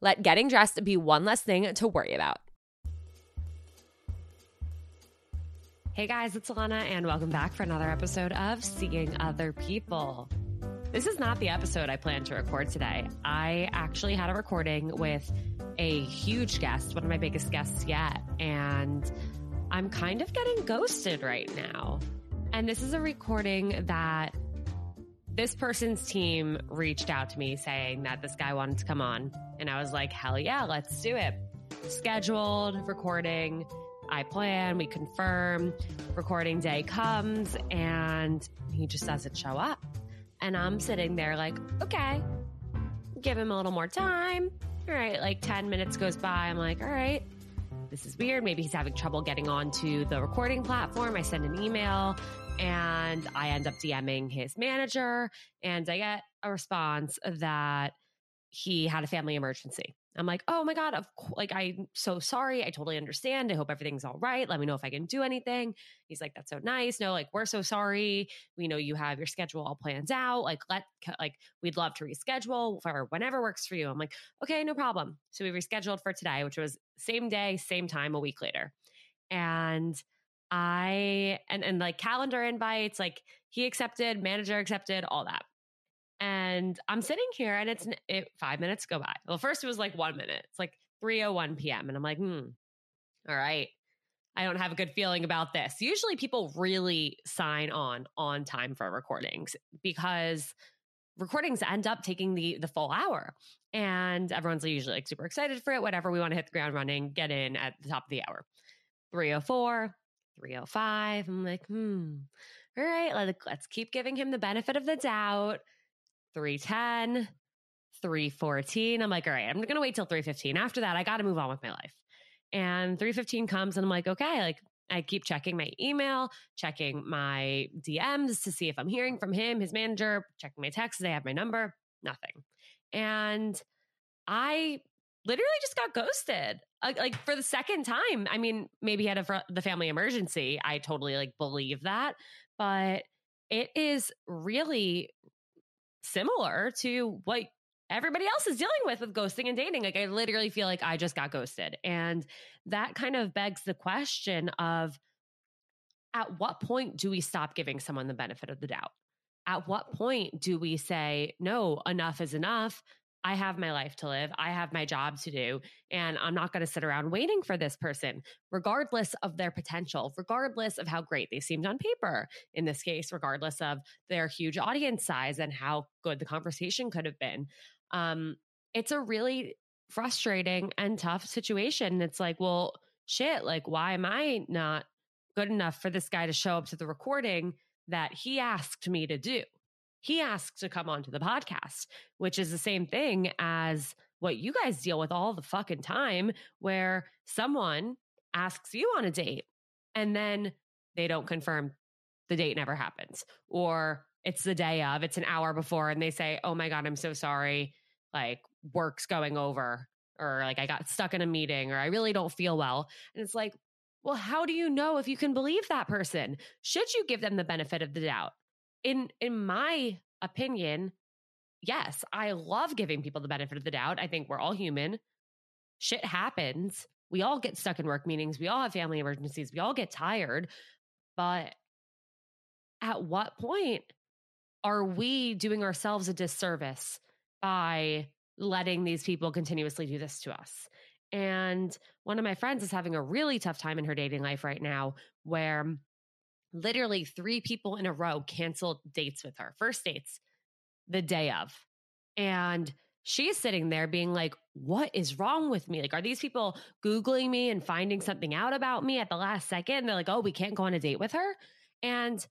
Let getting dressed be one less thing to worry about. Hey guys, it's Alana, and welcome back for another episode of Seeing Other People. This is not the episode I planned to record today. I actually had a recording with a huge guest, one of my biggest guests yet, and I'm kind of getting ghosted right now. And this is a recording that this person's team reached out to me saying that this guy wanted to come on. And I was like, hell yeah, let's do it. Scheduled recording. I plan, we confirm, recording day comes, and he just doesn't show up. And I'm sitting there like, okay, give him a little more time. All right, like 10 minutes goes by. I'm like, all right, this is weird. Maybe he's having trouble getting onto the recording platform. I send an email and I end up DMing his manager and I get a response that he had a family emergency. I'm like, oh my God, of like, I'm so sorry. I totally understand. I hope everything's all right. Let me know if I can do anything. He's like, that's so nice. No, like, we're so sorry. We know you have your schedule all planned out. Like, let, like, we'd love to reschedule for whenever works for you. I'm like, okay, no problem. So we rescheduled for today, which was same day, same time, a week later. And I, and, and like calendar invites, like he accepted, manager accepted, all that. And I'm sitting here and it's it, five minutes go by. Well, first it was like one minute. It's like 3.01 p.m. And I'm like, hmm, all right. I don't have a good feeling about this. Usually people really sign on on time for recordings because recordings end up taking the the full hour. And everyone's usually like super excited for it. Whatever, we want to hit the ground running, get in at the top of the hour. 304, 305. I'm like, hmm, all right, let, let's keep giving him the benefit of the doubt. 310, 314. I'm like, all right, I'm going to wait till 315. After that, I got to move on with my life. And 315 comes and I'm like, okay, like I keep checking my email, checking my DMs to see if I'm hearing from him, his manager, checking my texts. They have my number, nothing. And I literally just got ghosted uh, like for the second time. I mean, maybe had a, the family emergency. I totally like believe that, but it is really similar to what everybody else is dealing with with ghosting and dating. Like I literally feel like I just got ghosted. And that kind of begs the question of at what point do we stop giving someone the benefit of the doubt? At what point do we say, no, enough is enough? I have my life to live. I have my job to do. And I'm not going to sit around waiting for this person, regardless of their potential, regardless of how great they seemed on paper in this case, regardless of their huge audience size and how good the conversation could have been. Um, it's a really frustrating and tough situation. It's like, well, shit, like, why am I not good enough for this guy to show up to the recording that he asked me to do? He asked to come onto the podcast, which is the same thing as what you guys deal with all the fucking time, where someone asks you on a date and then they don't confirm the date never happens, or it's the day of, it's an hour before, and they say, Oh my God, I'm so sorry. Like, work's going over, or like, I got stuck in a meeting, or I really don't feel well. And it's like, well, how do you know if you can believe that person? Should you give them the benefit of the doubt? In in my opinion, yes, I love giving people the benefit of the doubt. I think we're all human. Shit happens. We all get stuck in work meetings. We all have family emergencies. We all get tired. But at what point are we doing ourselves a disservice by letting these people continuously do this to us? And one of my friends is having a really tough time in her dating life right now where literally three people in a row canceled dates with her, first dates the day of. And she's sitting there being like, What is wrong with me? Like, are these people Googling me and finding something out about me at the last second? And they're like, Oh, we can't go on a date with her. And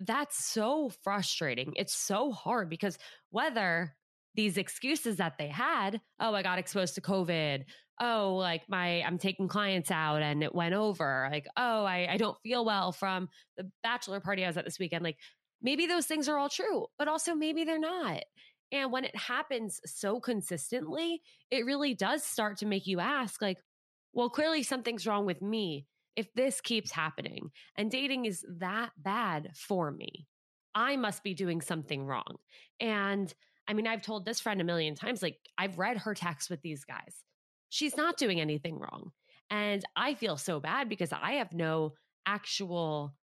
that's so frustrating. It's so hard because whether these excuses that they had, oh, I got exposed to COVID, oh, like my, I'm taking clients out and it went over. Like, oh, I, I don't feel well from the bachelor party I was at this weekend. Like, maybe those things are all true, but also maybe they're not. And when it happens so consistently, it really does start to make you ask, like, well, clearly something's wrong with me if this keeps happening and dating is that bad for me. I must be doing something wrong. And I mean, I've told this friend a million times, like, I've read her texts with these guys she's not doing anything wrong. And I feel so bad because I have no actual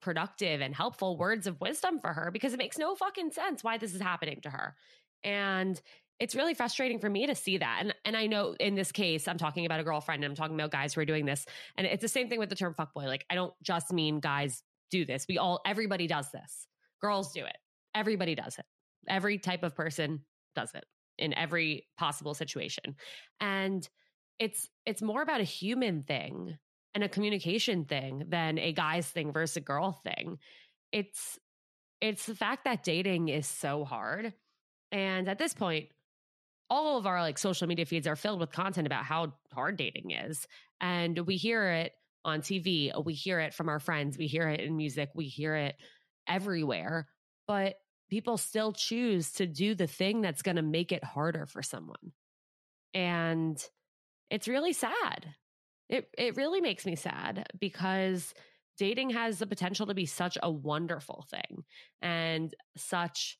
productive and helpful words of wisdom for her because it makes no fucking sense why this is happening to her. And it's really frustrating for me to see that. And and I know in this case, I'm talking about a girlfriend and I'm talking about guys who are doing this. And it's the same thing with the term fuckboy. Like, I don't just mean guys do this. We all everybody does this. Girls do it. Everybody does it. Every type of person does it in every possible situation. And it's it's more about a human thing and a communication thing than a guy's thing versus a girl thing. It's it's the fact that dating is so hard. And at this point, all of our like social media feeds are filled with content about how hard dating is. And we hear it on TV, we hear it from our friends, we hear it in music, we hear it everywhere. But people still choose to do the thing that's going to make it harder for someone. And it's really sad. It it really makes me sad because dating has the potential to be such a wonderful thing and such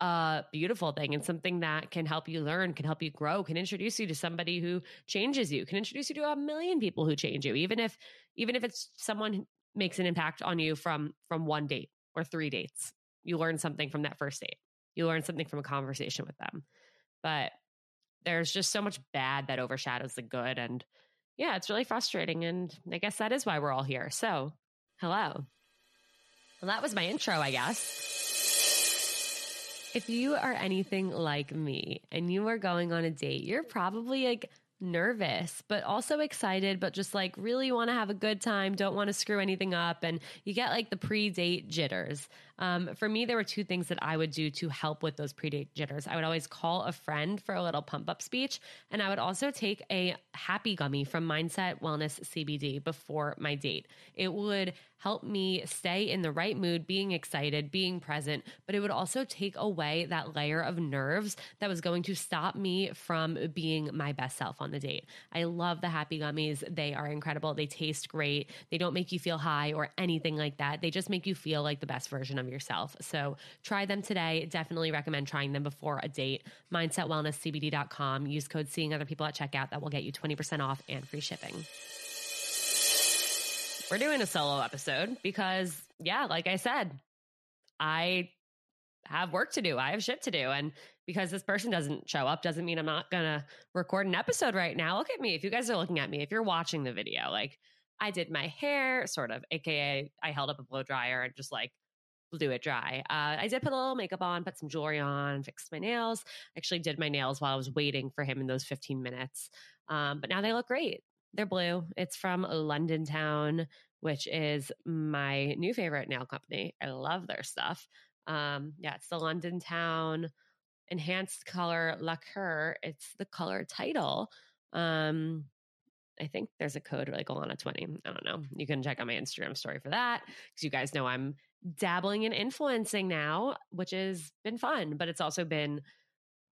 a beautiful thing and something that can help you learn, can help you grow, can introduce you to somebody who changes you, can introduce you to a million people who change you, even if even if it's someone makes an impact on you from from one date or three dates you learn something from that first date. You learn something from a conversation with them. But there's just so much bad that overshadows the good. And yeah, it's really frustrating. And I guess that is why we're all here. So, hello. Well, that was my intro, I guess. If you are anything like me and you are going on a date, you're probably like nervous, but also excited, but just like really want to have a good time, don't want to screw anything up. And you get like the pre date jitters. Um, for me, there were two things that I would do to help with those pre date jitters. I would always call a friend for a little pump up speech, and I would also take a happy gummy from Mindset Wellness CBD before my date. It would help me stay in the right mood, being excited, being present, but it would also take away that layer of nerves that was going to stop me from being my best self on the date. I love the happy gummies. They are incredible. They taste great. They don't make you feel high or anything like that. They just make you feel like the best version of yourself. So try them today. Definitely recommend trying them before a date. MindsetWellnessCBD.com. Use code seeing other people at checkout. That will get you 20% off and free shipping. We're doing a solo episode because, yeah, like I said, I have work to do. I have shit to do. And because this person doesn't show up doesn't mean I'm not going to record an episode right now. Look at me. If you guys are looking at me, if you're watching the video, like I did my hair, sort of, AKA I held up a blow dryer and just like blew it dry. Uh, I did put a little makeup on, put some jewelry on, fixed my nails. Actually, did my nails while I was waiting for him in those 15 minutes. Um, but now they look great. They're blue. It's from London Town, which is my new favorite nail company. I love their stuff. Um, yeah, it's the London Town Enhanced Color Lacquer. It's the color title. Um, I think there's a code like Alana 20. I don't know. You can check out my Instagram story for that because you guys know I'm dabbling in influencing now, which has been fun, but it's also been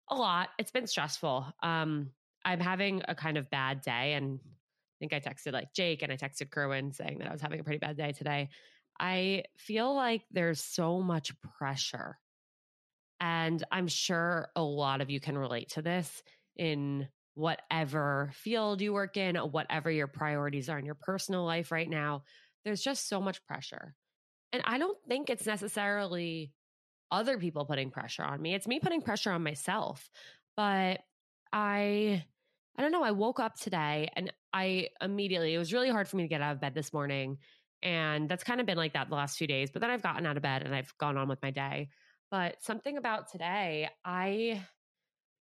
a lot. It's been stressful. Um, I'm having a kind of bad day and I think I texted like Jake and I texted Kerwin saying that I was having a pretty bad day today. I feel like there's so much pressure. And I'm sure a lot of you can relate to this in whatever field you work in, whatever your priorities are in your personal life right now. There's just so much pressure. And I don't think it's necessarily other people putting pressure on me. It's me putting pressure on myself. But I I don't know, I woke up today and I immediately it was really hard for me to get out of bed this morning and that's kind of been like that the last few days. But then I've gotten out of bed and I've gone on with my day. But something about today, I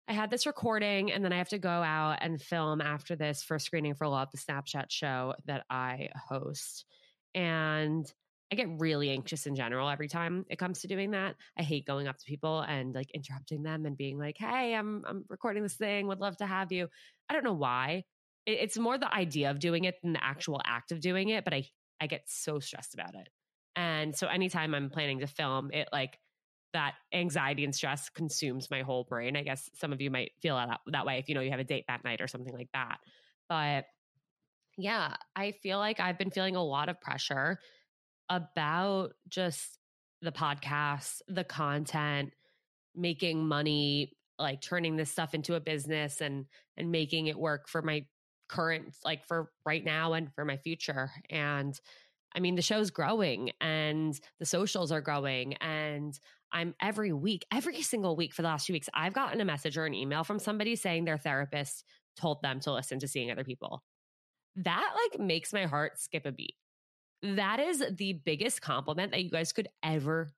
I had this recording and then I have to go out and film after this for screening for Love the Snapchat show that I host. And I get really anxious in general every time it comes to doing that. I hate going up to people and like interrupting them and being like, "Hey, I'm I'm recording this thing. Would love to have you." I don't know why. It's more the idea of doing it than the actual act of doing it, but I I get so stressed about it. And so anytime I'm planning to film, it like that anxiety and stress consumes my whole brain. I guess some of you might feel that, that way if you know you have a date that night or something like that. But yeah, I feel like I've been feeling a lot of pressure about just the podcast, the content, making money, like turning this stuff into a business and and making it work for my current like for right now and for my future and I mean, the show's growing and the socials are growing. And I'm every week, every single week for the last few weeks, I've gotten a message or an email from somebody saying their therapist told them to listen to seeing other people. That like makes my heart skip a beat. That is the biggest compliment that you guys could ever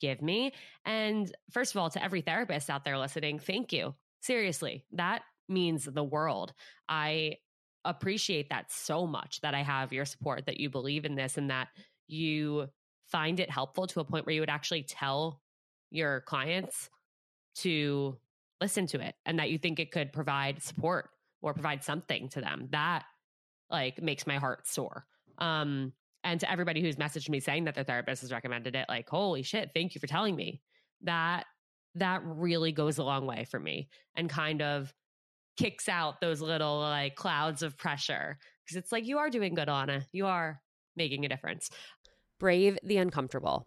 give me. And first of all, to every therapist out there listening, thank you. Seriously, that means the world. I appreciate that so much that I have your support, that you believe in this, and that you find it helpful to a point where you would actually tell your clients to listen to it and that you think it could provide support or provide something to them. That like makes my heart soar. Um, and to everybody who's messaged me saying that their therapist has recommended it, like, holy shit, thank you for telling me. That that really goes a long way for me and kind of kicks out those little like clouds of pressure because it's like you are doing good, Anna. You are making a difference. Brave the uncomfortable.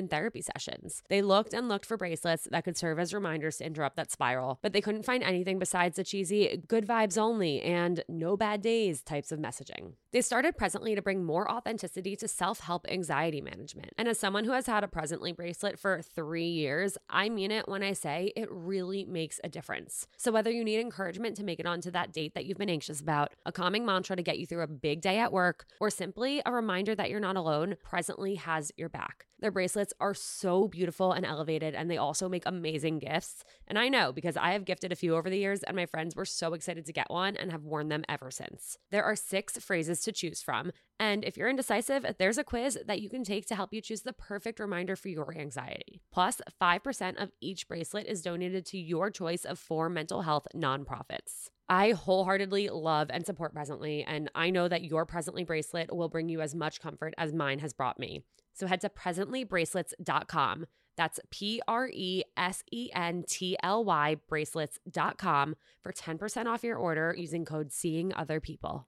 therapy sessions. They looked and looked for bracelets that could serve as reminders to interrupt that spiral, but they couldn't find anything besides the cheesy good vibes only and no bad days types of messaging. They started Presently to bring more authenticity to self help anxiety management. And as someone who has had a Presently bracelet for three years, I mean it when I say it really makes a difference. So whether you need encouragement to make it onto that date that you've been anxious about, a calming mantra to get you through a big day at work, or simply a reminder that you're not alone, Presently has your back. Their bracelets are so beautiful and elevated, and they also make amazing gifts. And I know because I have gifted a few over the years, and my friends were so excited to get one and have worn them ever since. There are six phrases to choose from. And if you're indecisive, there's a quiz that you can take to help you choose the perfect reminder for your anxiety. Plus, 5% of each bracelet is donated to your choice of four mental health nonprofits. I wholeheartedly love and support Presently, and I know that your Presently bracelet will bring you as much comfort as mine has brought me. So head to presentlybracelets.com. That's P R E S E N T L Y bracelets.com for 10% off your order using code Seeing Other People.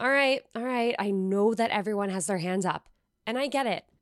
All right, all right. I know that everyone has their hands up, and I get it.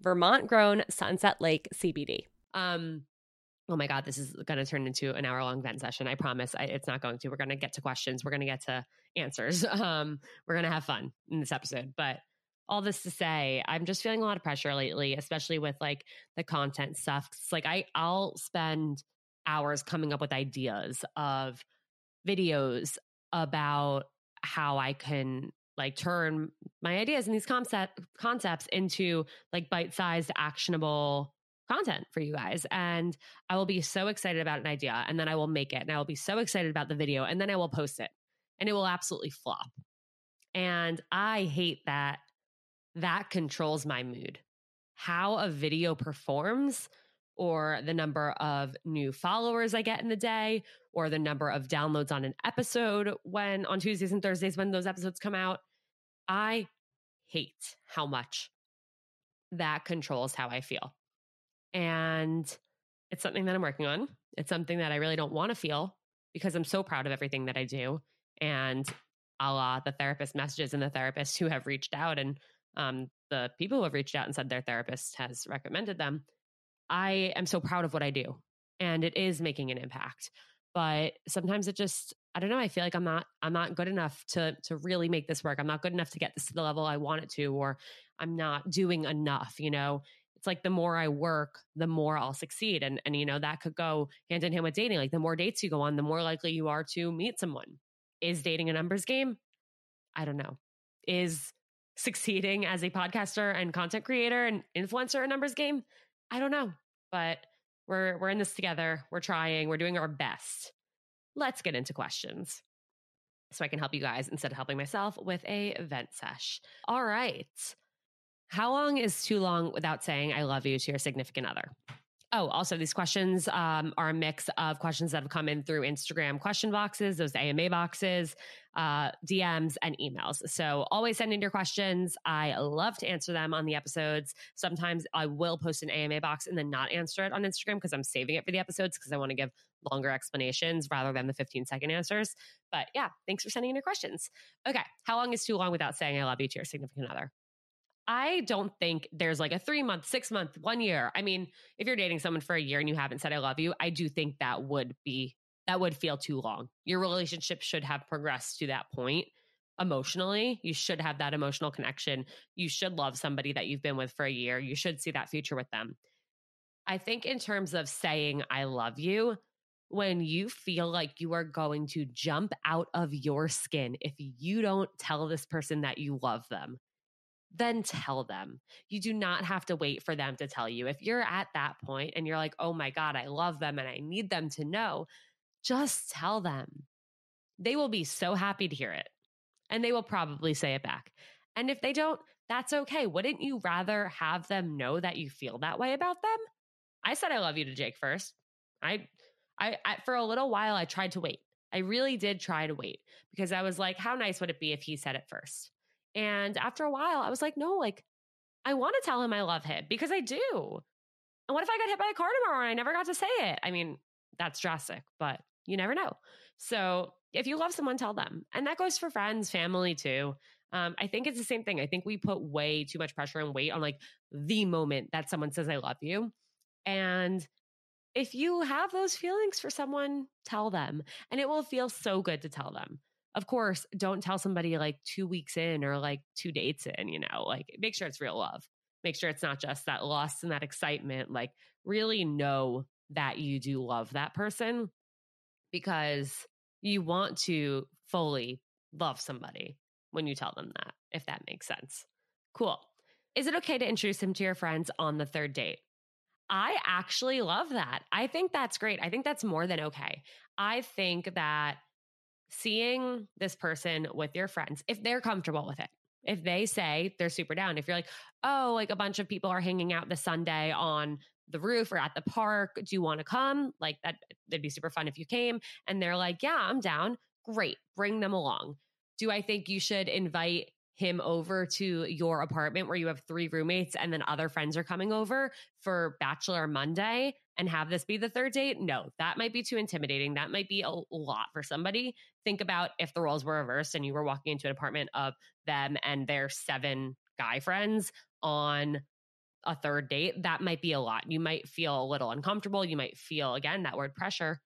Vermont grown Sunset Lake CBD. Um, oh my God, this is going to turn into an hour long vent session. I promise I, it's not going to. We're going to get to questions. We're going to get to answers. Um, we're going to have fun in this episode. But all this to say, I'm just feeling a lot of pressure lately, especially with like the content stuff. It's like I, I'll spend hours coming up with ideas of videos about how I can like turn my ideas and these concept concepts into like bite-sized actionable content for you guys and I will be so excited about an idea and then I will make it and I will be so excited about the video and then I will post it and it will absolutely flop. And I hate that that controls my mood. How a video performs or the number of new followers I get in the day, or the number of downloads on an episode when on Tuesdays and Thursdays when those episodes come out. I hate how much that controls how I feel. And it's something that I'm working on. It's something that I really don't want to feel because I'm so proud of everything that I do. And a la the therapist messages and the therapists who have reached out and um, the people who have reached out and said their therapist has recommended them. I am so proud of what I do and it is making an impact. But sometimes it just, I don't know, I feel like I'm not, I'm not good enough to, to really make this work. I'm not good enough to get this to the level I want it to, or I'm not doing enough, you know? It's like the more I work, the more I'll succeed. And, and, you know, that could go hand in hand with dating. Like the more dates you go on, the more likely you are to meet someone. Is dating a numbers game? I don't know. Is succeeding as a podcaster and content creator and influencer a numbers game? I don't know, but we're we're in this together. We're trying. We're doing our best. Let's get into questions. So I can help you guys instead of helping myself with a vent sesh. All right. How long is too long without saying I love you to your significant other? Oh, also, these questions um, are a mix of questions that have come in through Instagram question boxes, those AMA boxes, uh, DMs, and emails. So always send in your questions. I love to answer them on the episodes. Sometimes I will post an AMA box and then not answer it on Instagram because I'm saving it for the episodes because I want to give longer explanations rather than the 15 second answers. But yeah, thanks for sending in your questions. Okay, how long is too long without saying I love you to your significant other? I don't think there's like a three month, six month, one year. I mean, if you're dating someone for a year and you haven't said I love you, I do think that would be, that would feel too long. Your relationship should have progressed to that point emotionally. You should have that emotional connection. You should love somebody that you've been with for a year. You should see that future with them. I think, in terms of saying I love you, when you feel like you are going to jump out of your skin if you don't tell this person that you love them then tell them. You do not have to wait for them to tell you. If you're at that point and you're like, oh my God, I love them and I need them to know, just tell them. They will be so happy to hear it and they will probably say it back. And if they don't, that's okay. Wouldn't you rather have them know that you feel that way about them? I said I love you to Jake first. I, I, I for a little while I tried to wait. I really did try to wait because I was like, how nice would it be if he said it first? And after a while, I was like, no, like, I want to tell him I love him because I do. And what if I got hit by a car tomorrow and I never got to say it? I mean, that's drastic, but you never know. So if you love someone, tell them. And that goes for friends, family too. Um, I think it's the same thing. I think we put way too much pressure and weight on like the moment that someone says, I love you. And if you have those feelings for someone, tell them. And it will feel so good to tell them of course, don't tell somebody like two weeks in or like two dates in, you know, like make sure it's real love. Make sure it's not just that lust and that excitement. Like, really know that you do love that person because you want to fully love somebody when you tell them that, if that makes sense. Cool. Is it okay to introduce him to your friends on the third date? I actually love that. I think that's great. I think that's more than okay. I think that seeing this person with your friends, if they're comfortable with it, if they say they're super down, if you're like, oh, like a bunch of people are hanging out this Sunday on the roof or at the park, do you want to come? Like that, that'd be super fun if you came. And they're like, yeah, I'm down. Great. Bring them along. Do I think you should invite him over to your apartment where you have three roommates and then other friends are coming over for Bachelor Monday and have this be the third date? No, that might be too intimidating. That might be a lot for somebody. Think about if the roles were reversed and you were walking into an apartment of them and their seven guy friends on a third date, that might be a lot. You might feel a little uncomfortable. You might feel, again, that word pressure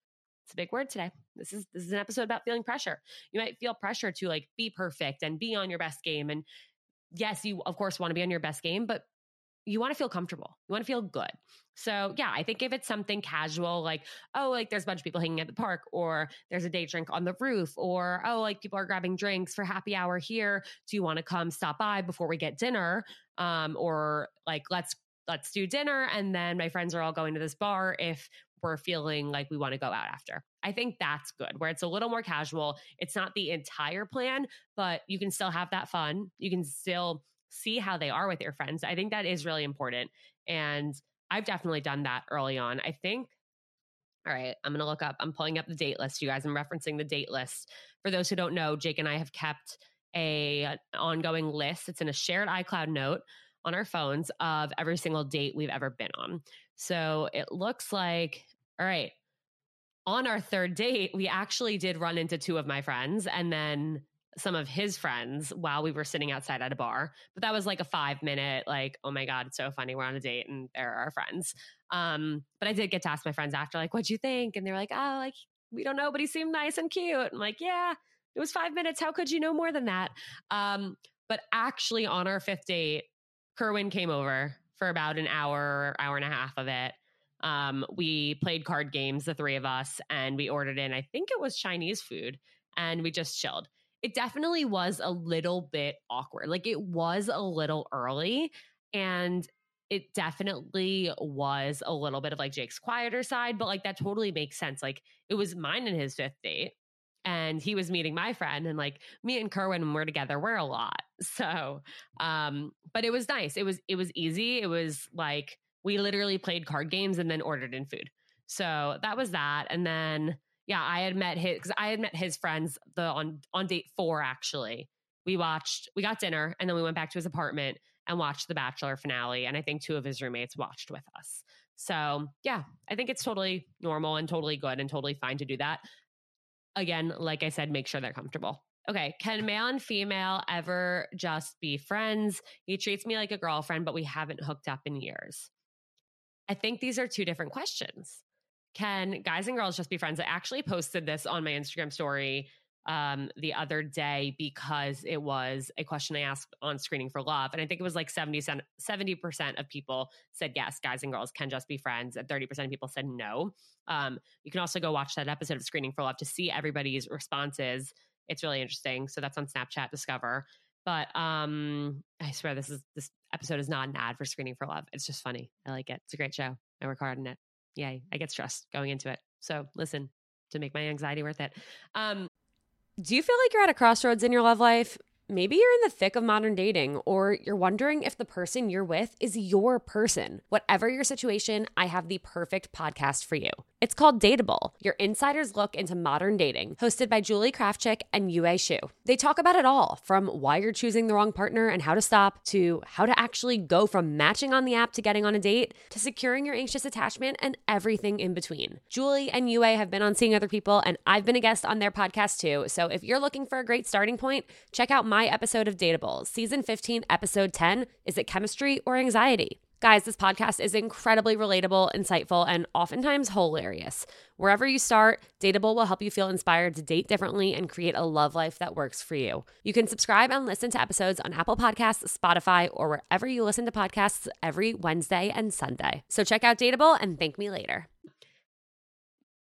it's a big word today. This is this is an episode about feeling pressure. You might feel pressure to like be perfect and be on your best game. And yes, you of course want to be on your best game, but you want to feel comfortable. You want to feel good. So, yeah, I think if it's something casual, like, oh, like there's a bunch of people hanging at the park, or there's a day drink on the roof, or oh, like people are grabbing drinks for happy hour here. Do you want to come stop by before we get dinner? Um, or like, let's let's do dinner and then my friends are all going to this bar if we're feeling like we want to go out after. I think that's good, where it's a little more casual. It's not the entire plan, but you can still have that fun. You can still see how they are with your friends. I think that is really important. And I've definitely done that early on. I think all right, I'm going to look up. I'm pulling up the date list, you guys. I'm referencing the date list. For those who don't know, Jake and I have kept a ongoing list. It's in a shared iCloud note on our phones of every single date we've ever been on. So it looks like, all right, on our third date, we actually did run into two of my friends and then some of his friends while we were sitting outside at a bar. But that was like a five minute, like, oh my God, it's so funny. We're on a date and there are our friends. Um, but I did get to ask my friends after, like, what'd you think? And they're like, oh, like, we don't know, but he seemed nice and cute. I'm like, yeah, it was five minutes. How could you know more than that? Um, but actually, on our fifth date, Kerwin came over for about an hour, hour and a half of it. Um, we played card games, the three of us, and we ordered in, I think it was Chinese food, and we just chilled. It definitely was a little bit awkward. Like it was a little early, and it definitely was a little bit of like Jake's quieter side, but like that totally makes sense. Like it was mine and his fifth date and he was meeting my friend and like me and Kerwin when we're together we're a lot so um but it was nice it was it was easy it was like we literally played card games and then ordered in food so that was that and then yeah I had met his because I had met his friends the on on date four actually we watched we got dinner and then we went back to his apartment and watched the Bachelor finale and I think two of his roommates watched with us so yeah I think it's totally normal and totally good and totally fine to do that again, like I said, make sure they're comfortable. Okay. Can male and female ever just be friends? He treats me like a girlfriend, but we haven't hooked up in years. I think these are two different questions. Can guys and girls just be friends? I actually posted this on my Instagram story um, the other day because it was a question I asked on Screening for Love. And I think it was like 70, 70% of people said yes, guys and girls can just be friends, and 30% of people said no. Um, you can also go watch that episode of Screening for Love to see everybody's responses. It's really interesting. So that's on Snapchat Discover. But um, I swear this is this episode is not an ad for Screening for Love. It's just funny. I like it. It's a great show. I work hard on it. Yay. I get stressed going into it. So listen to make my anxiety worth it. Um, do you feel like you're at a crossroads in your love life? Maybe you're in the thick of modern dating, or you're wondering if the person you're with is your person. Whatever your situation, I have the perfect podcast for you. It's called Dateable, your insider's look into modern dating, hosted by Julie Krafchick and Yue Shu. They talk about it all from why you're choosing the wrong partner and how to stop, to how to actually go from matching on the app to getting on a date, to securing your anxious attachment and everything in between. Julie and Yue have been on Seeing Other People, and I've been a guest on their podcast too. So if you're looking for a great starting point, check out my episode of Dateable. Season 15, episode 10 Is it chemistry or anxiety? Guys, this podcast is incredibly relatable, insightful, and oftentimes hilarious. Wherever you start, Dateable will help you feel inspired to date differently and create a love life that works for you. You can subscribe and listen to episodes on Apple Podcasts, Spotify, or wherever you listen to podcasts every Wednesday and Sunday. So check out Dateable and thank me later.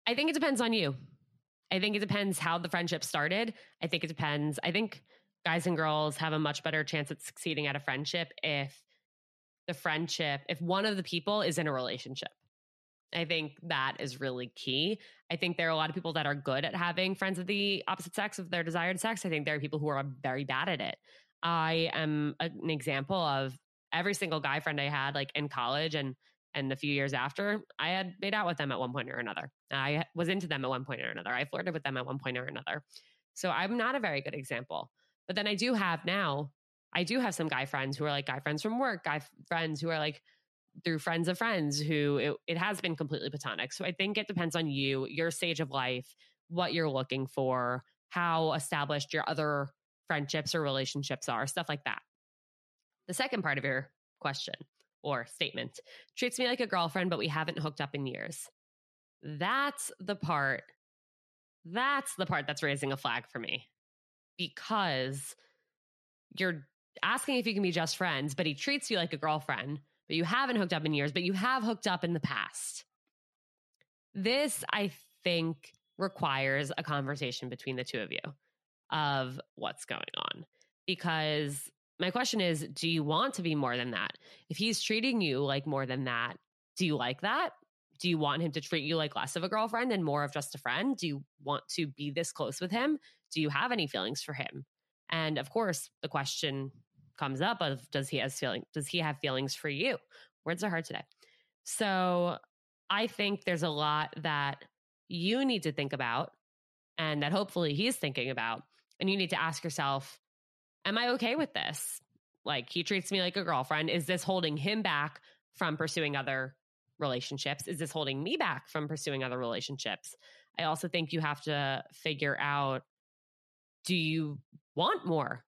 I think it depends on you. I think it depends how the friendship started. I think it depends. I think guys and girls have a much better chance at succeeding at a friendship if the friendship if one of the people is in a relationship. I think that is really key. I think there are a lot of people that are good at having friends of the opposite sex of their desired sex. I think there are people who are very bad at it. I am an example of every single guy friend I had like in college and and a few years after, I had made out with them at one point or another. I was into them at one point or another. I flirted with them at one point or another. So I'm not a very good example. But then I do have now I do have some guy friends who are like guy friends from work, guy friends who are like through friends of friends who it, it has been completely platonic. So I think it depends on you, your stage of life, what you're looking for, how established your other friendships or relationships are, stuff like that. The second part of your question or statement treats me like a girlfriend, but we haven't hooked up in years. That's the part, that's the part that's raising a flag for me because you're asking if you can be just friends, but he treats you like a girlfriend, but you haven't hooked up in years, but you have hooked up in the past. This, I think, requires a conversation between the two of you of what's going on. Because my question is do you want to be more than that? If he's treating you like more than that, do you like that? Do you want him to treat you like less of a girlfriend and more of just a friend? Do you want to be this close with him? Do you have any feelings for him? And of course, the question comes up of does he has feeling does he have feelings for you? Words are hard today. So I think there's a lot that you need to think about and that hopefully he's thinking about. And you need to ask yourself, am I okay with this? Like he treats me like a girlfriend. Is this holding him back from pursuing other relationships? Is this holding me back from pursuing other relationships? I also think you have to figure out do you want more?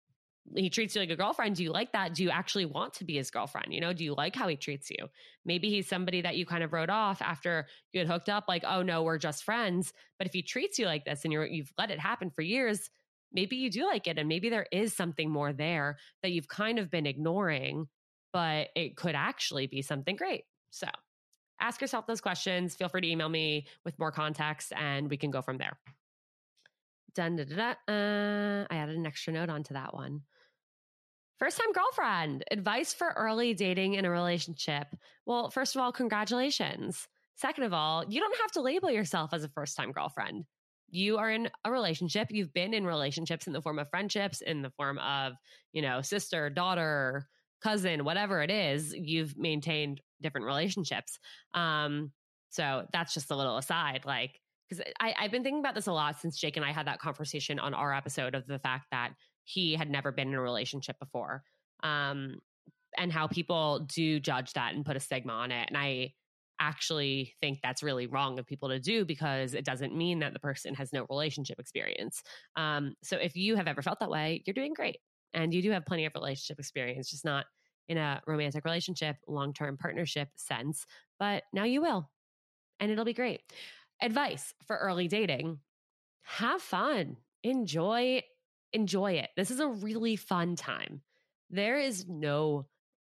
He treats you like a girlfriend. Do you like that? Do you actually want to be his girlfriend? You know, do you like how he treats you? Maybe he's somebody that you kind of wrote off after you had hooked up, like, oh no, we're just friends. But if he treats you like this and you're you've let it happen for years, maybe you do like it. And maybe there is something more there that you've kind of been ignoring, but it could actually be something great. So ask yourself those questions. Feel free to email me with more context and we can go from there. Dun, da, da, da. Uh, I added an extra note onto that one. First time girlfriend, advice for early dating in a relationship. Well, first of all, congratulations. Second of all, you don't have to label yourself as a first time girlfriend. You are in a relationship. You've been in relationships in the form of friendships, in the form of, you know, sister, daughter, cousin, whatever it is. You've maintained different relationships. Um, so that's just a little aside. Like, because I've been thinking about this a lot since Jake and I had that conversation on our episode of the fact that he had never been in a relationship before. Um, and how people do judge that and put a stigma on it. And I actually think that's really wrong of people to do because it doesn't mean that the person has no relationship experience. Um, so if you have ever felt that way, you're doing great. And you do have plenty of relationship experience, just not in a romantic relationship, long term partnership sense. But now you will, and it'll be great. Advice for early dating have fun, enjoy, enjoy it. This is a really fun time. There is no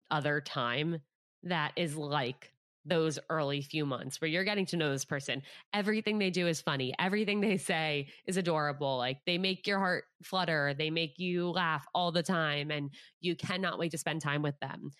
other time that is like those early few months where you're getting to know this person. Everything they do is funny. Everything they say is adorable. Like they make your heart flutter. They make you laugh all the time and you cannot wait to spend time with them.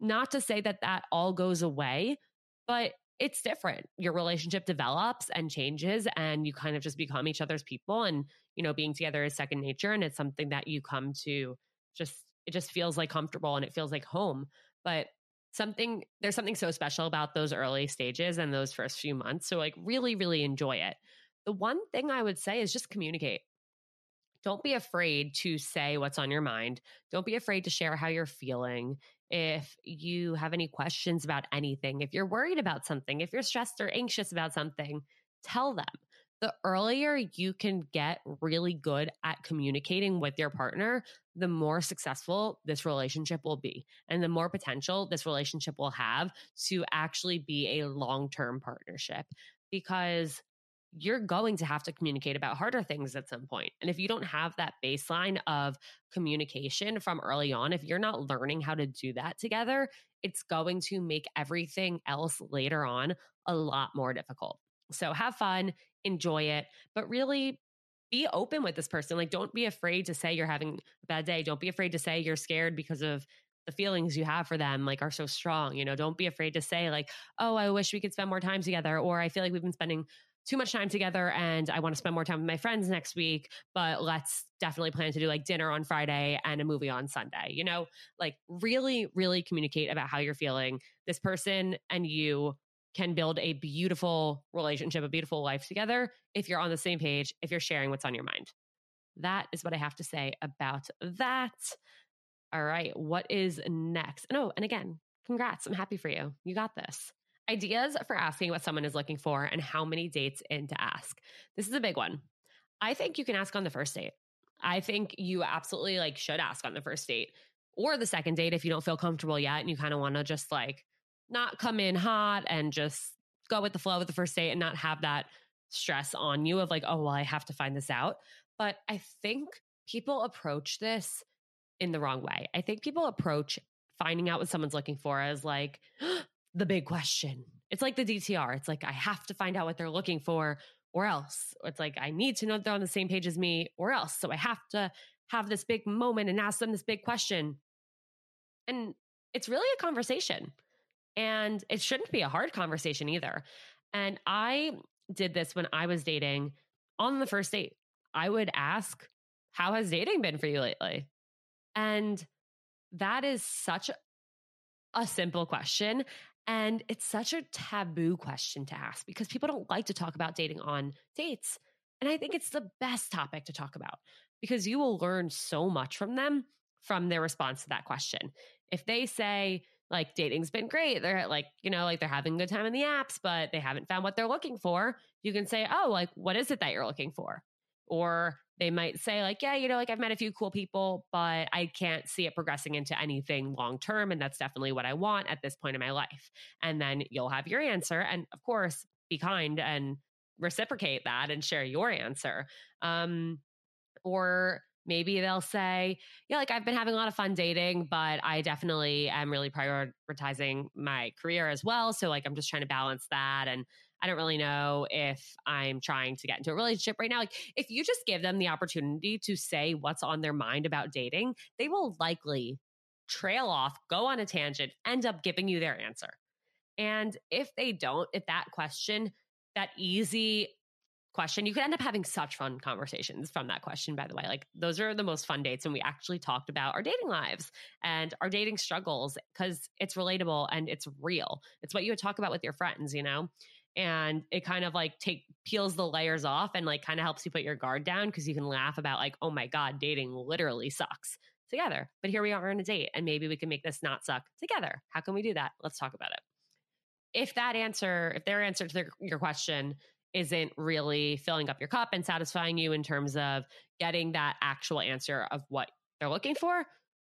Not to say that that all goes away, but it's different. Your relationship develops and changes and you kind of just become each other's people and you know being together is second nature and it's something that you come to just it just feels like comfortable and it feels like home. But something there's something so special about those early stages and those first few months so like really really enjoy it. The one thing i would say is just communicate. Don't be afraid to say what's on your mind. Don't be afraid to share how you're feeling. If you have any questions about anything if you're worried about something if you're stressed or anxious about something tell them the earlier you can get really good at communicating with your partner, the more successful this relationship will be and the more potential this relationship will have to actually be a long term partnership because you're going to have to communicate about harder things at some point. And if you don't have that baseline of communication from early on, if you're not learning how to do that together, it's going to make everything else later on a lot more difficult. So have fun, enjoy it, but really be open with this person. Like, don't be afraid to say you're having a bad day. Don't be afraid to say you're scared because of the feelings you have for them, like, are so strong. You know, don't be afraid to say, like, oh, I wish we could spend more time together, or I feel like we've been spending too much time together and I want to spend more time with my friends next week, but let's definitely plan to do like dinner on Friday and a movie on Sunday. You know, like really, really communicate about how you're feeling. This person and you can build a beautiful relationship, a beautiful life together if you're on the same page, if you're sharing what's on your mind. That is what I have to say about that. All right, what is next? And oh, and again, congrats. I'm happy for you. You got this. Ideas for asking what someone is looking for and how many dates in to ask. This is a big one. I think you can ask on the first date. I think you absolutely like should ask on the first date or the second date if you don't feel comfortable yet and you kind of want to just like not come in hot and just go with the flow with the first date and not have that stress on you of like, oh, well, I have to find this out. But I think people approach this in the wrong way. I think people approach finding out what someone's looking for as like the big question. It's like the DTR. It's like, I have to find out what they're looking for or else. It's like, I need to know they're on the same page as me or else. So I have to have this big moment and ask them this big question. And it's really a conversation. And it shouldn't be a hard conversation either. And I did this when I was dating on the first date. I would ask, How has dating been for you lately? And that is such a simple question. And it's such a taboo question to ask because people don't like to talk about dating on dates. And I think it's the best topic to talk about because you will learn so much from them from their response to that question. If they say, like dating's been great. They're like, you know, like they're having a good time in the apps, but they haven't found what they're looking for. You can say, oh, like, what is it that you're looking for? Or they might say, like, yeah, you know, like I've met a few cool people, but I can't see it progressing into anything long term. And that's definitely what I want at this point in my life. And then you'll have your answer. And of course, be kind and reciprocate that and share your answer. Um, or maybe they'll say, yeah, like I've been having a lot of fun dating, but I definitely am really prioritizing my career as well. So, like, I'm just trying to balance that. And I don't really know if I'm trying to get into a relationship right now. Like, if you just give them the opportunity to say what's on their mind about dating, they will likely trail off, go on a tangent, end up giving you their answer. And if they don't, if that question, that easy question. You could end up having such fun conversations from that question, by the way. Like, those are the most fun dates. And we actually talked about our dating lives and our dating struggles because it's relatable and it's real. It's what you would talk about with your friends, you know? And it kind of like take peels the layers off and like kind of helps you put your guard down because you can laugh about like, oh my God, dating literally sucks together. But here we are on a date and maybe we can make this not suck together. How can we do that? Let's talk about it. If that answer, if their answer to their, your question isn't really filling up your cup and satisfying you in terms of getting that actual answer of what they're looking for,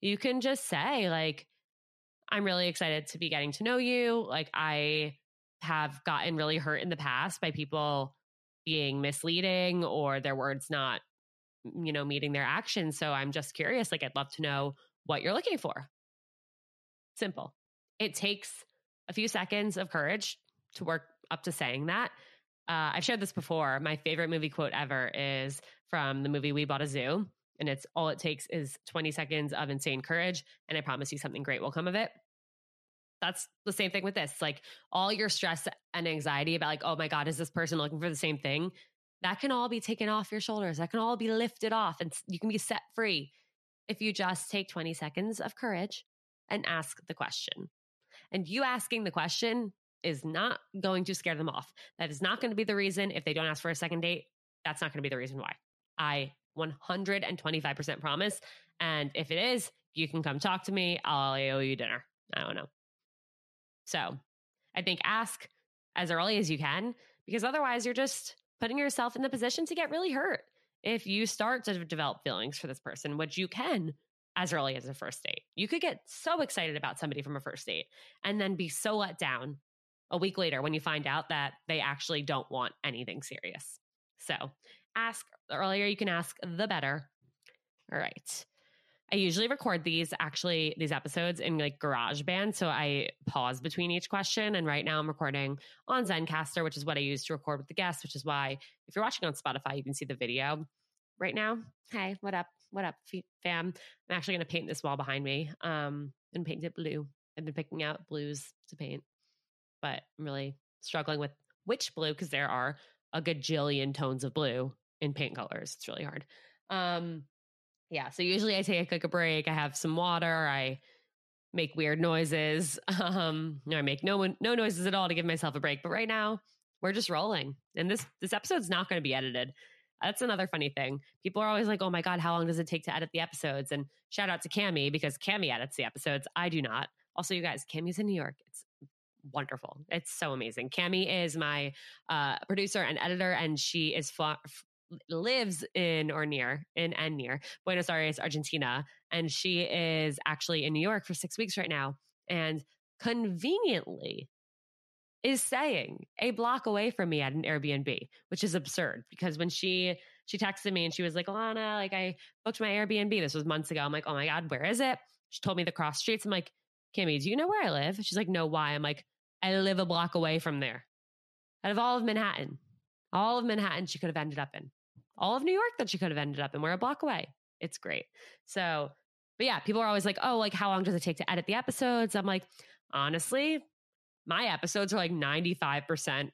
you can just say, like, I'm really excited to be getting to know you. Like, I have gotten really hurt in the past by people being misleading or their words not, you know, meeting their actions. So I'm just curious. Like, I'd love to know what you're looking for. Simple. It takes a few seconds of courage to work up to saying that. Uh, I've shared this before. My favorite movie quote ever is from the movie We Bought a Zoo. And it's all it takes is 20 seconds of insane courage. And I promise you something great will come of it. That's the same thing with this. Like all your stress and anxiety about, like, oh my God, is this person looking for the same thing? That can all be taken off your shoulders. That can all be lifted off and you can be set free if you just take 20 seconds of courage and ask the question. And you asking the question is not going to scare them off. That is not going to be the reason if they don't ask for a second date. That's not going to be the reason why. I 125% promise. And if it is, you can come talk to me. I'll owe you dinner. I don't know. So I think ask as early as you can because otherwise you're just putting yourself in the position to get really hurt if you start to develop feelings for this person, which you can as early as a first date. You could get so excited about somebody from a first date and then be so let down a week later when you find out that they actually don't want anything serious. So ask the earlier you can ask, the better. All right. I usually record these actually these episodes in like GarageBand, so I pause between each question. And right now I'm recording on Zencastr, which is what I use to record with the guests. Which is why if you're watching on Spotify, you can see the video right now. Hey, what up? What up, fam? I'm actually going to paint this wall behind me um, and paint it blue. I've been picking out blues to paint but I'm really struggling with which blue because there are a gajillion tones of blue in paint colors. It's really hard. Um, yeah, so usually I take like a break. I have some water. I make weird noises. Um, I make no no noises at all to give myself a break. But right now, we're just rolling, and this this episode's not going to be edited. That's another funny thing. People are always like, "Oh my god, how long does it take to edit the episodes?" And shout out to Cami because Cami edits the episodes. I do not. Also, you guys, Cami's in New York. It's wonderful. It's so amazing. Cami is my uh, producer and editor, and she is lives in or near in and near Buenos Aires, Argentina, and she is actually in New York for six weeks right now, and conveniently is staying a block away from me at an Airbnb, which is absurd because when she she texted me and she was like, Alana, like I booked my Airbnb. This was months ago. I'm like, oh my God, where is it? She told me the cross streets. I'm like, Kimmy, do you know where I live? She's like, no, why? I'm like, I live a block away from there. Out of all of Manhattan, all of Manhattan she could have ended up in. All of New York that she could have ended up in. We're a block away. It's great. So, but yeah, people are always like, oh, like how long does it take to edit the episodes? I'm like, honestly, my episodes are like 95%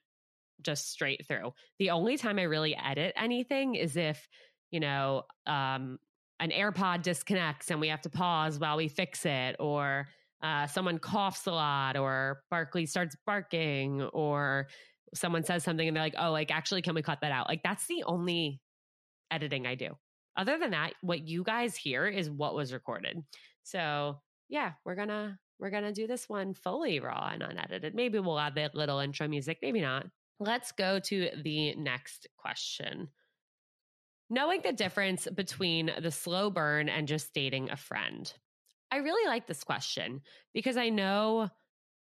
just straight through. The only time I really edit anything is if, you know, um, an AirPod disconnects and we have to pause while we fix it, or uh, someone coughs a lot or Barkley starts barking or someone says something and they're like, oh, like actually, can we cut that out? Like that's the only editing I do. other than that, what you guys hear is what was recorded. So yeah, we're gonna we're gonna do this one fully raw and unedited. Maybe we'll add the little intro music, maybe not. Let's go to the next question. Knowing the difference between the slow burn and just dating a friend. I really like this question because I know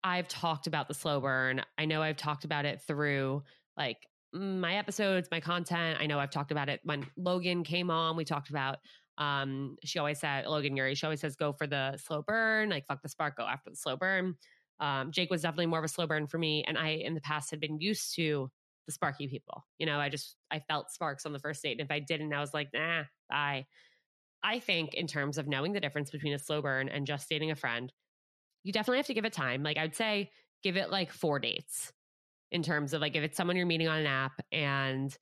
I've talked about the slow burn. I know I've talked about it through like my episodes, my content. I know I've talked about it when Logan came on. We talked about um she always said Logan Ury, she always says go for the slow burn, like fuck the spark, go after the slow burn. Um, Jake was definitely more of a slow burn for me. And I in the past had been used to the sparky people. You know, I just I felt sparks on the first date. And if I didn't, I was like, nah, bye. I think in terms of knowing the difference between a slow burn and just dating a friend, you definitely have to give it time. Like I'd say give it like four dates in terms of like if it's someone you're meeting on an app and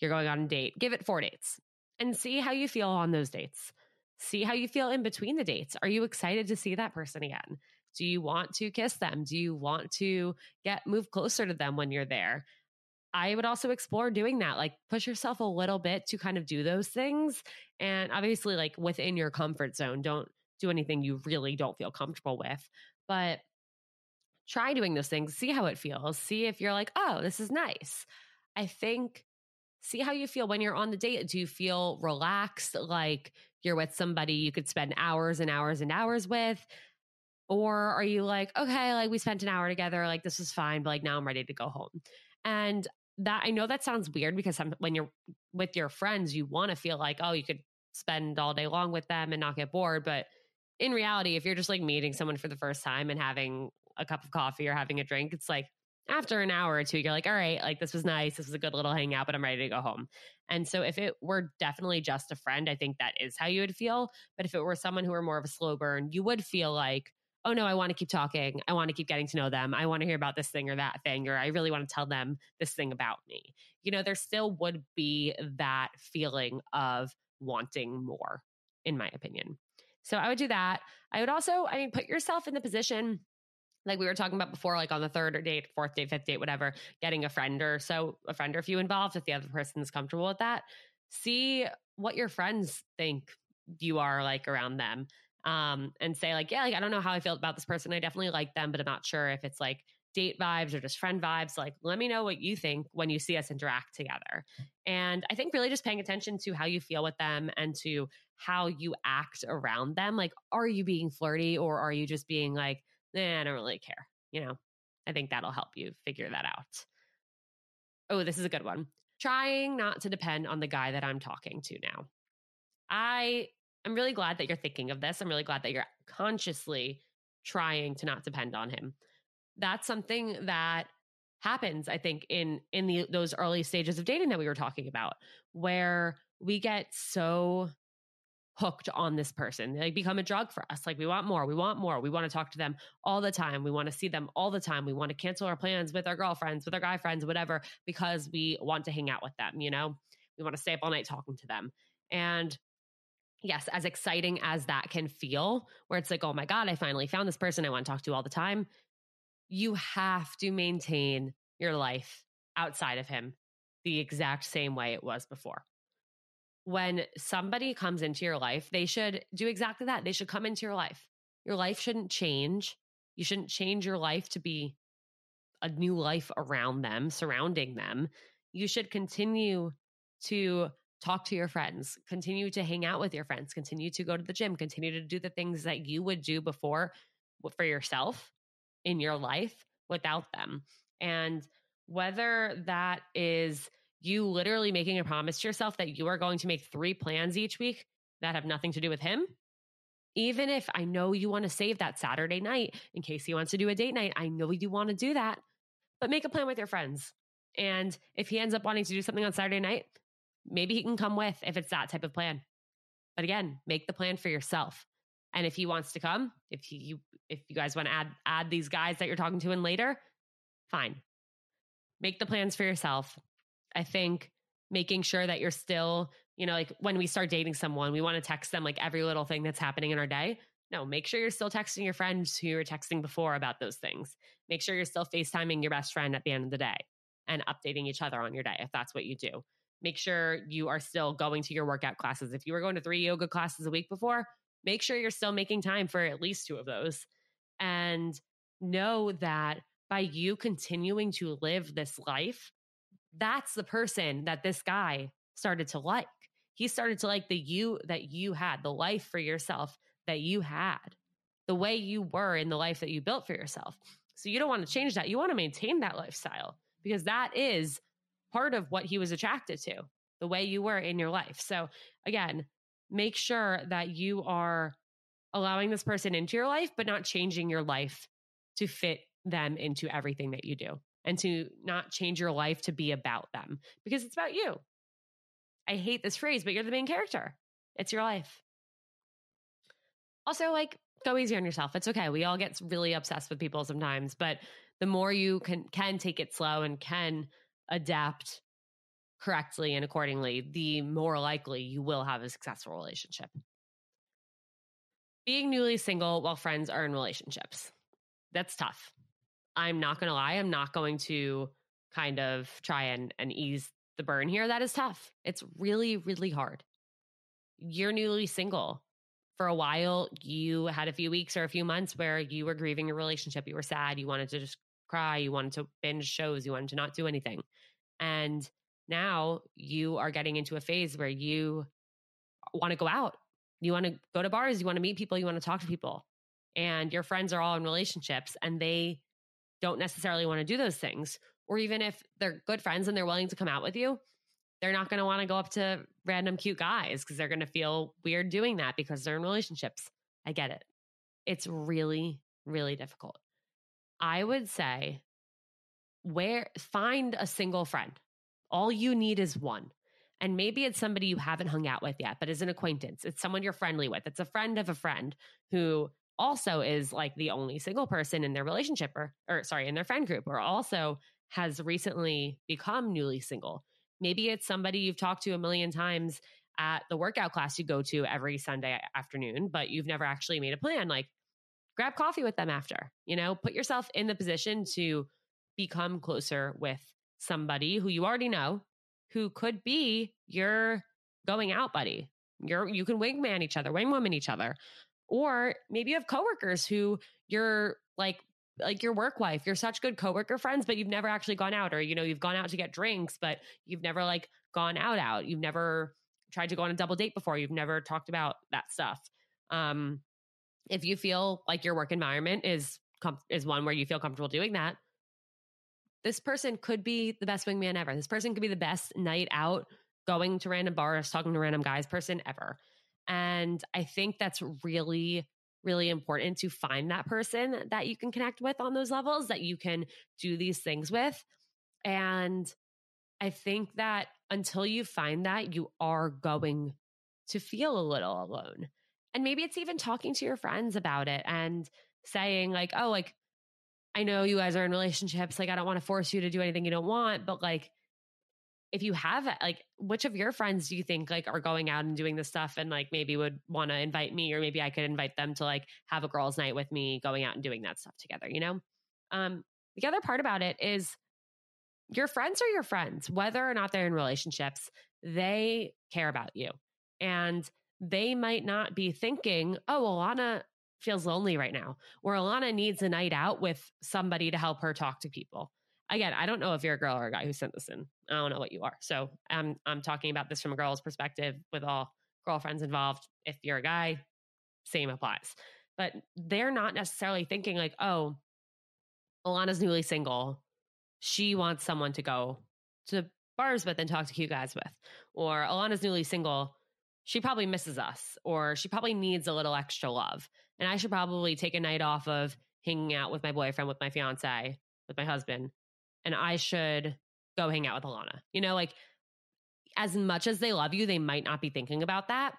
you're going on a date, give it four dates and see how you feel on those dates. See how you feel in between the dates. Are you excited to see that person again? Do you want to kiss them? Do you want to get move closer to them when you're there? I would also explore doing that. Like push yourself a little bit to kind of do those things. And obviously, like within your comfort zone, don't do anything you really don't feel comfortable with. But try doing those things, see how it feels, see if you're like, oh, this is nice. I think see how you feel when you're on the date. Do you feel relaxed, like you're with somebody you could spend hours and hours and hours with? Or are you like, okay, like we spent an hour together, like this is fine, but like now I'm ready to go home. And that I know that sounds weird because when you're with your friends, you want to feel like, oh, you could spend all day long with them and not get bored. But in reality, if you're just like meeting someone for the first time and having a cup of coffee or having a drink, it's like after an hour or two, you're like, all right, like this was nice. This was a good little hangout, but I'm ready to go home. And so if it were definitely just a friend, I think that is how you would feel. But if it were someone who were more of a slow burn, you would feel like, oh no, I want to keep talking. I want to keep getting to know them. I want to hear about this thing or that thing, or I really want to tell them this thing about me. You know, there still would be that feeling of wanting more, in my opinion. So I would do that. I would also, I mean, put yourself in the position like we were talking about before, like on the third or date, fourth date, fifth date, whatever, getting a friend or so, a friend or a few involved if the other person is comfortable with that. See what your friends think you are like around them. Um, and say, like, yeah, like I don't know how I feel about this person. I definitely like them, but I'm not sure if it's like date vibes or just friend vibes. Like, let me know what you think when you see us interact together. And I think really just paying attention to how you feel with them and to how you act around them. Like, are you being flirty or are you just being like, eh, I don't really care. You know, I think that'll help you figure that out. Oh, this is a good one. Trying not to depend on the guy that I'm talking to now. I am really glad that you're thinking of this. I'm really glad that you're consciously trying to not depend on him. That's something that happens i think in in the those early stages of dating that we were talking about where we get so hooked on this person. They become a drug for us. Like we want more, we want more. We want to talk to them all the time. We want to see them all the time. We want to cancel our plans with our girlfriends, with our guy friends, whatever, because we want to hang out with them, you know? We want to stay up all night talking to them. And yes, as exciting as that can feel, where it's like, oh my God, I finally found this person I want to talk to all the time. You have to maintain your life outside of him the exact same way it was before when somebody comes into your life, they should do exactly that. They should come into your life. Your life shouldn't change. You shouldn't change your life to be a new life around them, surrounding them. You should continue to talk to your friends, continue to hang out with your friends, continue to go to the gym, continue to do the things that you would do before for yourself in your life without them. And whether that is you literally making a promise to yourself that you are going to make three plans each week that have nothing to do with him. Even if I know you want to save that Saturday night in case he wants to do a date night, I know you want to do that, but make a plan with your friends. And if he ends up wanting to do something on Saturday night, maybe he can come with if it's that type of plan. But again, make the plan for yourself. And if he wants to come, if you if you guys want to add add these guys that you're talking to in later, fine. Make the plans for yourself. I think making sure that you're still, you know, like when we start dating someone, we want to text them like every little thing that's happening in our day. No, make sure you're still texting your friends who you were texting before about those things. Make sure you're still FaceTiming your best friend at the end of the day and updating each other on your day if that's what you do. Make sure you are still going to your workout classes. If you were going to three yoga classes a week before, make sure you're still making time for at least two of those. And know that by you continuing to live this life, that's the person that this guy started to like. He started to like the you that you had, the life for yourself that you had, the way you were in the life that you built for yourself. So you don't want to change that. You want to maintain that lifestyle because that is part of what he was attracted to, the way you were in your life. So again, make sure that you are allowing this person into your life, but not changing your life to fit them into everything that you do and to not change your life to be about them because it's about you. I hate this phrase, but you're the main character. It's your life. Also, like, go easy on yourself. It's okay. We all get really obsessed with people sometimes, but the more you can can take it slow and can adapt correctly and accordingly, the more likely you will have a successful relationship. Being newly single while friends are in relationships. That's tough. I'm not going to lie. I'm not going to kind of try and, and ease the burn here. That is tough. It's really, really hard. You're newly single. For a while, you had a few weeks or a few months where you were grieving your relationship. You were sad. You wanted to just cry. You wanted to binge shows. You wanted to not do anything. And now you are getting into a phase where you want to go out. You want to go to bars. You want to meet people. You want to talk to people. And your friends are all in relationships and they don't necessarily want to do those things. Or even if they're good friends and they're willing to come out with you, they're not going to want to go up to random cute guys because they're going to feel weird doing that because they're in relationships. I get it. It's really, really difficult. I would say where find a single friend. All you need is one. And maybe it's somebody you haven't hung out with yet, but is an acquaintance. It's someone you're friendly with. It's a friend of a friend who also is like the only single person in their relationship or, or sorry, in their friend group or also has recently become newly single. Maybe it's somebody you've talked to a million times at the workout class you go to every Sunday afternoon, but you've never actually made a plan. Like, grab coffee with them after, you know, put yourself in the position to become closer with somebody who you already know, who could be your going out buddy. You're, you can wingman each other, wingwoman each other. Or maybe you have coworkers who you're like like your work wife. You're such good coworker friends, but you've never actually gone out, or you know, you've gone out to get drinks, but you've never like gone out out. You've never tried to go on a double date before. You've never talked about that stuff. Um, if you feel like your work environment is com- is one where you feel comfortable doing that, this person could be the best wingman ever. This person could be the best night out, going to random bars, talking to random guys person ever. And I think that's really, really important to find that person that you can connect with on those levels, that you can do these things with. And I think that until you find that, you are going to feel a little alone. And maybe it's even talking to your friends about it and saying, like, oh, like, I know you guys are in relationships. Like, I don't want to force you to do anything you don't want, but like, if you have like which of your friends do you think like are going out and doing this stuff and like maybe would want to invite me or maybe I could invite them to like have a girls night with me going out and doing that stuff together, you know? Um the other part about it is your friends are your friends whether or not they're in relationships, they care about you. And they might not be thinking, "Oh, Alana feels lonely right now," or Alana needs a night out with somebody to help her talk to people again, I don't know if you're a girl or a guy who sent this in. I don't know what you are. So I'm I'm talking about this from a girl's perspective with all girlfriends involved. If you're a guy, same applies. But they're not necessarily thinking like, oh, Alana's newly single. She wants someone to go to bars with and talk to cute guys with. Or Alana's newly single. She probably misses us, or she probably needs a little extra love. And I should probably take a night off of hanging out with my boyfriend, with my fiance, with my husband, and I should go hang out with Alana. You know, like as much as they love you, they might not be thinking about that.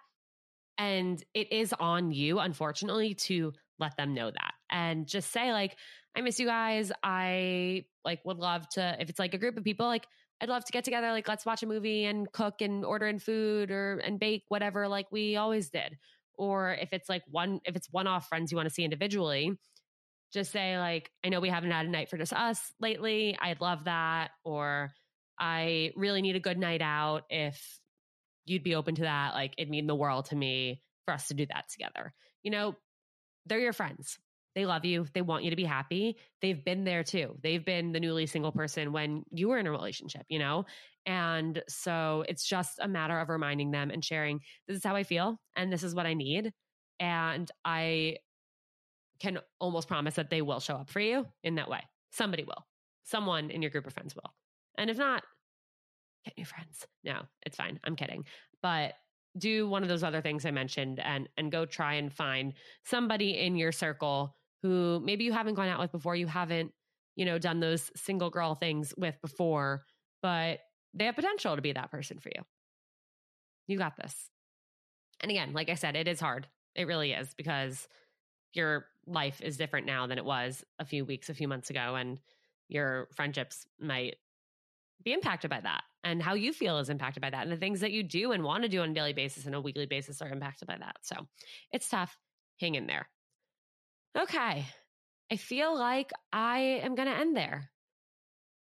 And it is on you, unfortunately, to let them know that and just say, like, I miss you guys. I like would love to, if it's like a group of people, like, I'd love to get together. Like, let's watch a movie and cook and order in food or and bake, whatever, like we always did. Or if it's like one, if it's one off friends you want to see individually, just say like i know we haven't had a night for just us lately i'd love that or I really need a good night out. If you'd be open to that, like it'd mean the world to me for us to do that together. You know, they're your friends. They love you. They want you to be happy. They've been there too. They've been the newly single person when you were in a relationship, you know? And so it's just a matter of reminding them and sharing this is how I feel and this is what I need. And I can almost promise that they will show up for you in that way. Somebody will. Someone in your group of friends will. And if not, get new friends. No, it's fine. I'm kidding. But do one of those other things I mentioned and and go try and find somebody in your circle who maybe you haven't gone out with before, you haven't, you know, done those single girl things with before, but they have potential to be that person for you. You got this. And again, like I said, it is hard. It really is because your life is different now than it was a few weeks, a few months ago, and your friendships might be impacted by that. And how you feel is impacted by that. And the things that you do and want to do on a daily basis and a weekly basis are impacted by that. So it's tough. Hang in there. Okay. I feel like I am going to end there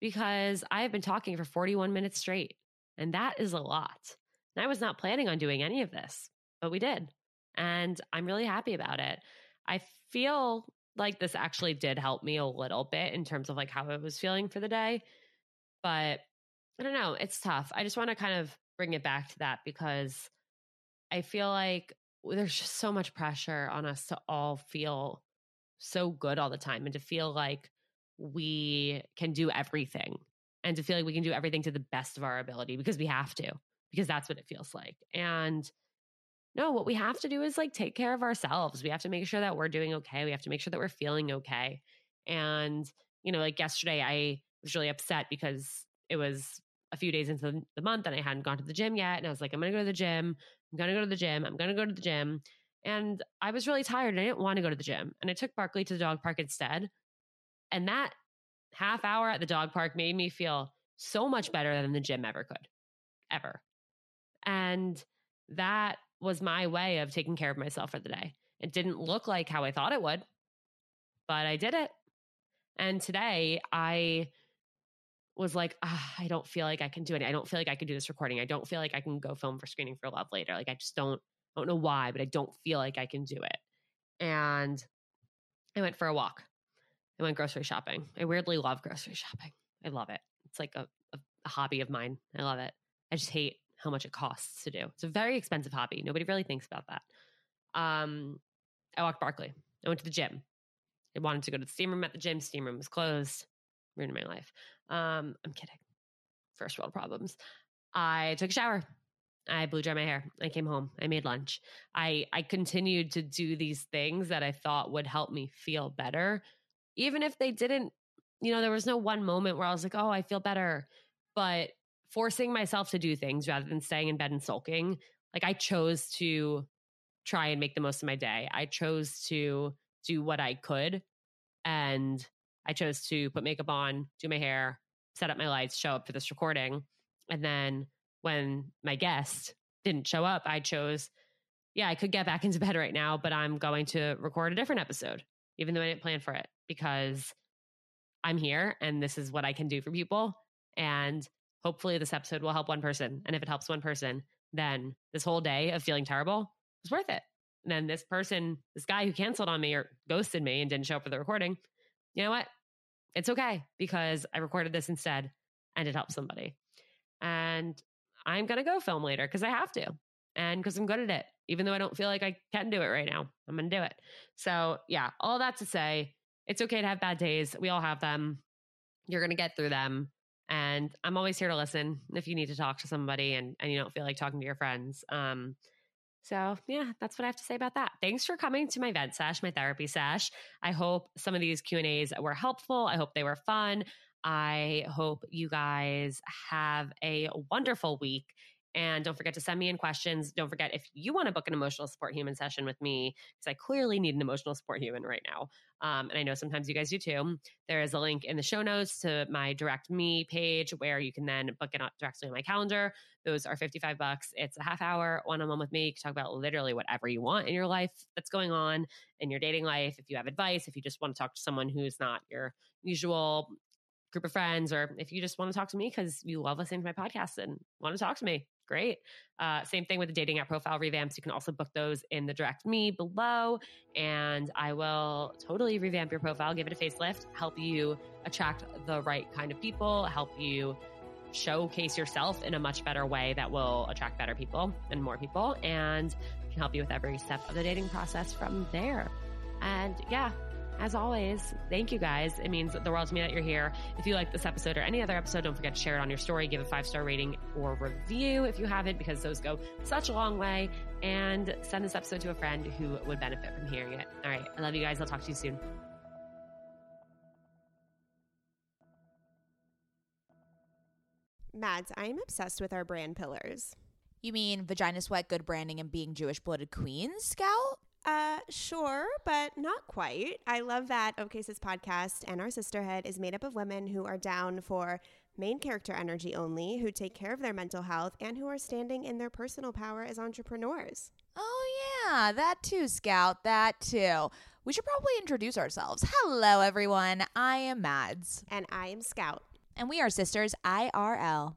because I have been talking for 41 minutes straight, and that is a lot. And I was not planning on doing any of this, but we did. And I'm really happy about it. I feel like this actually did help me a little bit in terms of like how I was feeling for the day. But I don't know, it's tough. I just want to kind of bring it back to that because I feel like there's just so much pressure on us to all feel so good all the time and to feel like we can do everything and to feel like we can do everything to the best of our ability because we have to, because that's what it feels like. And no, what we have to do is like take care of ourselves. We have to make sure that we're doing okay. We have to make sure that we're feeling okay. And, you know, like yesterday, I was really upset because it was a few days into the month and I hadn't gone to the gym yet. And I was like, I'm to go to the gym. I'm to go to the gym. I'm to go to the gym. And I was really tired and I didn't want to go to the gym. And I took Barkley to the dog park instead. And that half hour at the dog park made me feel so much better than the gym ever could, ever. And that was my way of taking care of myself for the day. It didn't look like how I thought it would, but I did it. And today I was like, ah, I don't feel like I can do it. I don't feel like I can do this recording. I don't feel like I can go film for screening for love later. Like I just don't, I don't know why, but I don't feel like I can do it. And I went for a walk. I went grocery shopping. I weirdly love grocery shopping. I love it. It's like a, a, a hobby of mine. I love it. I just hate how much it costs to do. It's a very expensive hobby. Nobody really thinks about that. Um, I walked Barkley. I went to the gym. I wanted to go to the steam room at the gym. Steam room was closed. Ruined my life. Um, I'm kidding. First world problems. I took a shower. I blew dry my hair. I came home. I made lunch. I I continued to do these things that I thought would help me feel better, even if they didn't. You know, there was no one moment where I was like, "Oh, I feel better," but forcing myself to do things rather than staying in bed and sulking. Like I chose to try and make the most of my day. I chose to do what I could and I chose to put makeup on, do my hair, set up my lights, show up for this recording. And then when my guest didn't show up, I chose, yeah, I could get back into bed right now, but I'm going to record a different episode, even though I didn't plan for it because I'm here and this is what I can do for people. And hopefully this episode will help one person. And if it helps one person, then this whole day of feeling terrible was worth it. And then this person, this guy who canceled on me or ghosted me and didn't show up for the recording, you know what? It's okay because I recorded this instead and it helped somebody. And I'm going to go film later because I have to and because I'm good at it. Even though I don't feel like I can do it right now, I'm going to do it. So, yeah, all that to say, it's okay to have bad days. We all have them. You're going to get through them. And I'm always here to listen if you need to talk to somebody and, and you don't feel like talking to your friends. Um, so yeah, that's what I have to say about that. Thanks for coming to my vent sesh, my therapy sesh. I hope some of these Q and A's were helpful. I hope they were fun. I hope you guys have a wonderful week and don't forget to send me in questions. Don't forget if you want to book an emotional support human session with me, because I clearly need an emotional support human right now. Um, and I know sometimes you guys do too. There is a link in the show notes to my direct me page where you can then book it directly on my calendar. Those are 55 bucks. It's a half hour one on one with me. You can talk about literally whatever you want in your life that's going on in your dating life. If you have advice, if you just want to talk to someone who's not your usual group of friends, or if you just want to talk to me because you love listening to my podcast and want to talk to me, great. Uh, same thing with the dating app profile revamps. You can also book those in the direct me below, and I will totally revamp your profile, give it a facelift, help you attract the right kind of people, help you showcase yourself in a much better way that will attract better people and more people, and can help you with every step of the dating process from there. And yeah, as always, thank you guys. It means the world to me that you're here. If you like this episode or any other episode, don't forget to share it on your story, give a five star rating or review if you haven't, because those go such a long way. And send this episode to a friend who would benefit from hearing it. All right. I love you guys. I'll talk to you soon. Mads, I am obsessed with our brand pillars. You mean vagina sweat, good branding, and being Jewish blooded queens, Scout? Uh, sure, but not quite. I love that OK podcast and our sisterhood is made up of women who are down for main character energy only, who take care of their mental health, and who are standing in their personal power as entrepreneurs. Oh, yeah, that too, Scout, that too. We should probably introduce ourselves. Hello, everyone. I am Mads. And I am Scout. And we are sisters IRL.